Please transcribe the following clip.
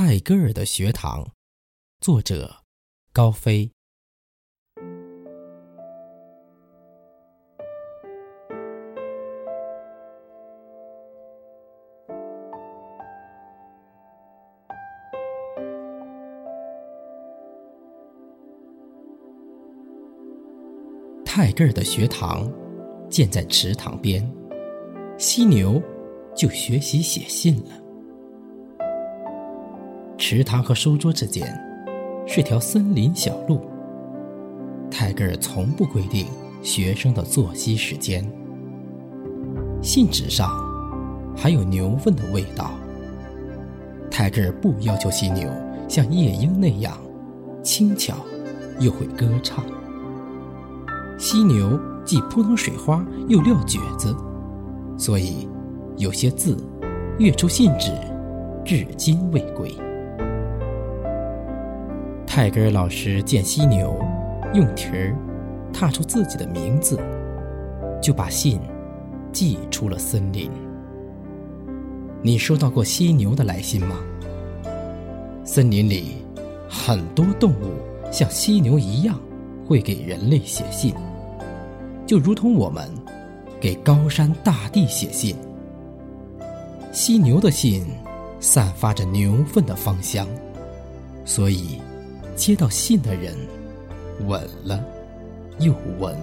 泰戈尔的学堂，作者高飞。泰戈尔的学堂建在池塘边，犀牛就学习写信了。池塘和书桌之间是条森林小路。泰戈尔从不规定学生的作息时间。信纸上还有牛粪的味道。泰戈尔不要求犀牛像夜莺那样轻巧又会歌唱。犀牛既扑腾水花又撂蹶子，所以有些字跃出信纸，至今未归。泰戈尔老师见犀牛用蹄儿踏出自己的名字，就把信寄出了森林。你收到过犀牛的来信吗？森林里很多动物像犀牛一样会给人类写信，就如同我们给高山大地写信。犀牛的信散发着牛粪的芳香，所以。接到信的人，吻了又吻。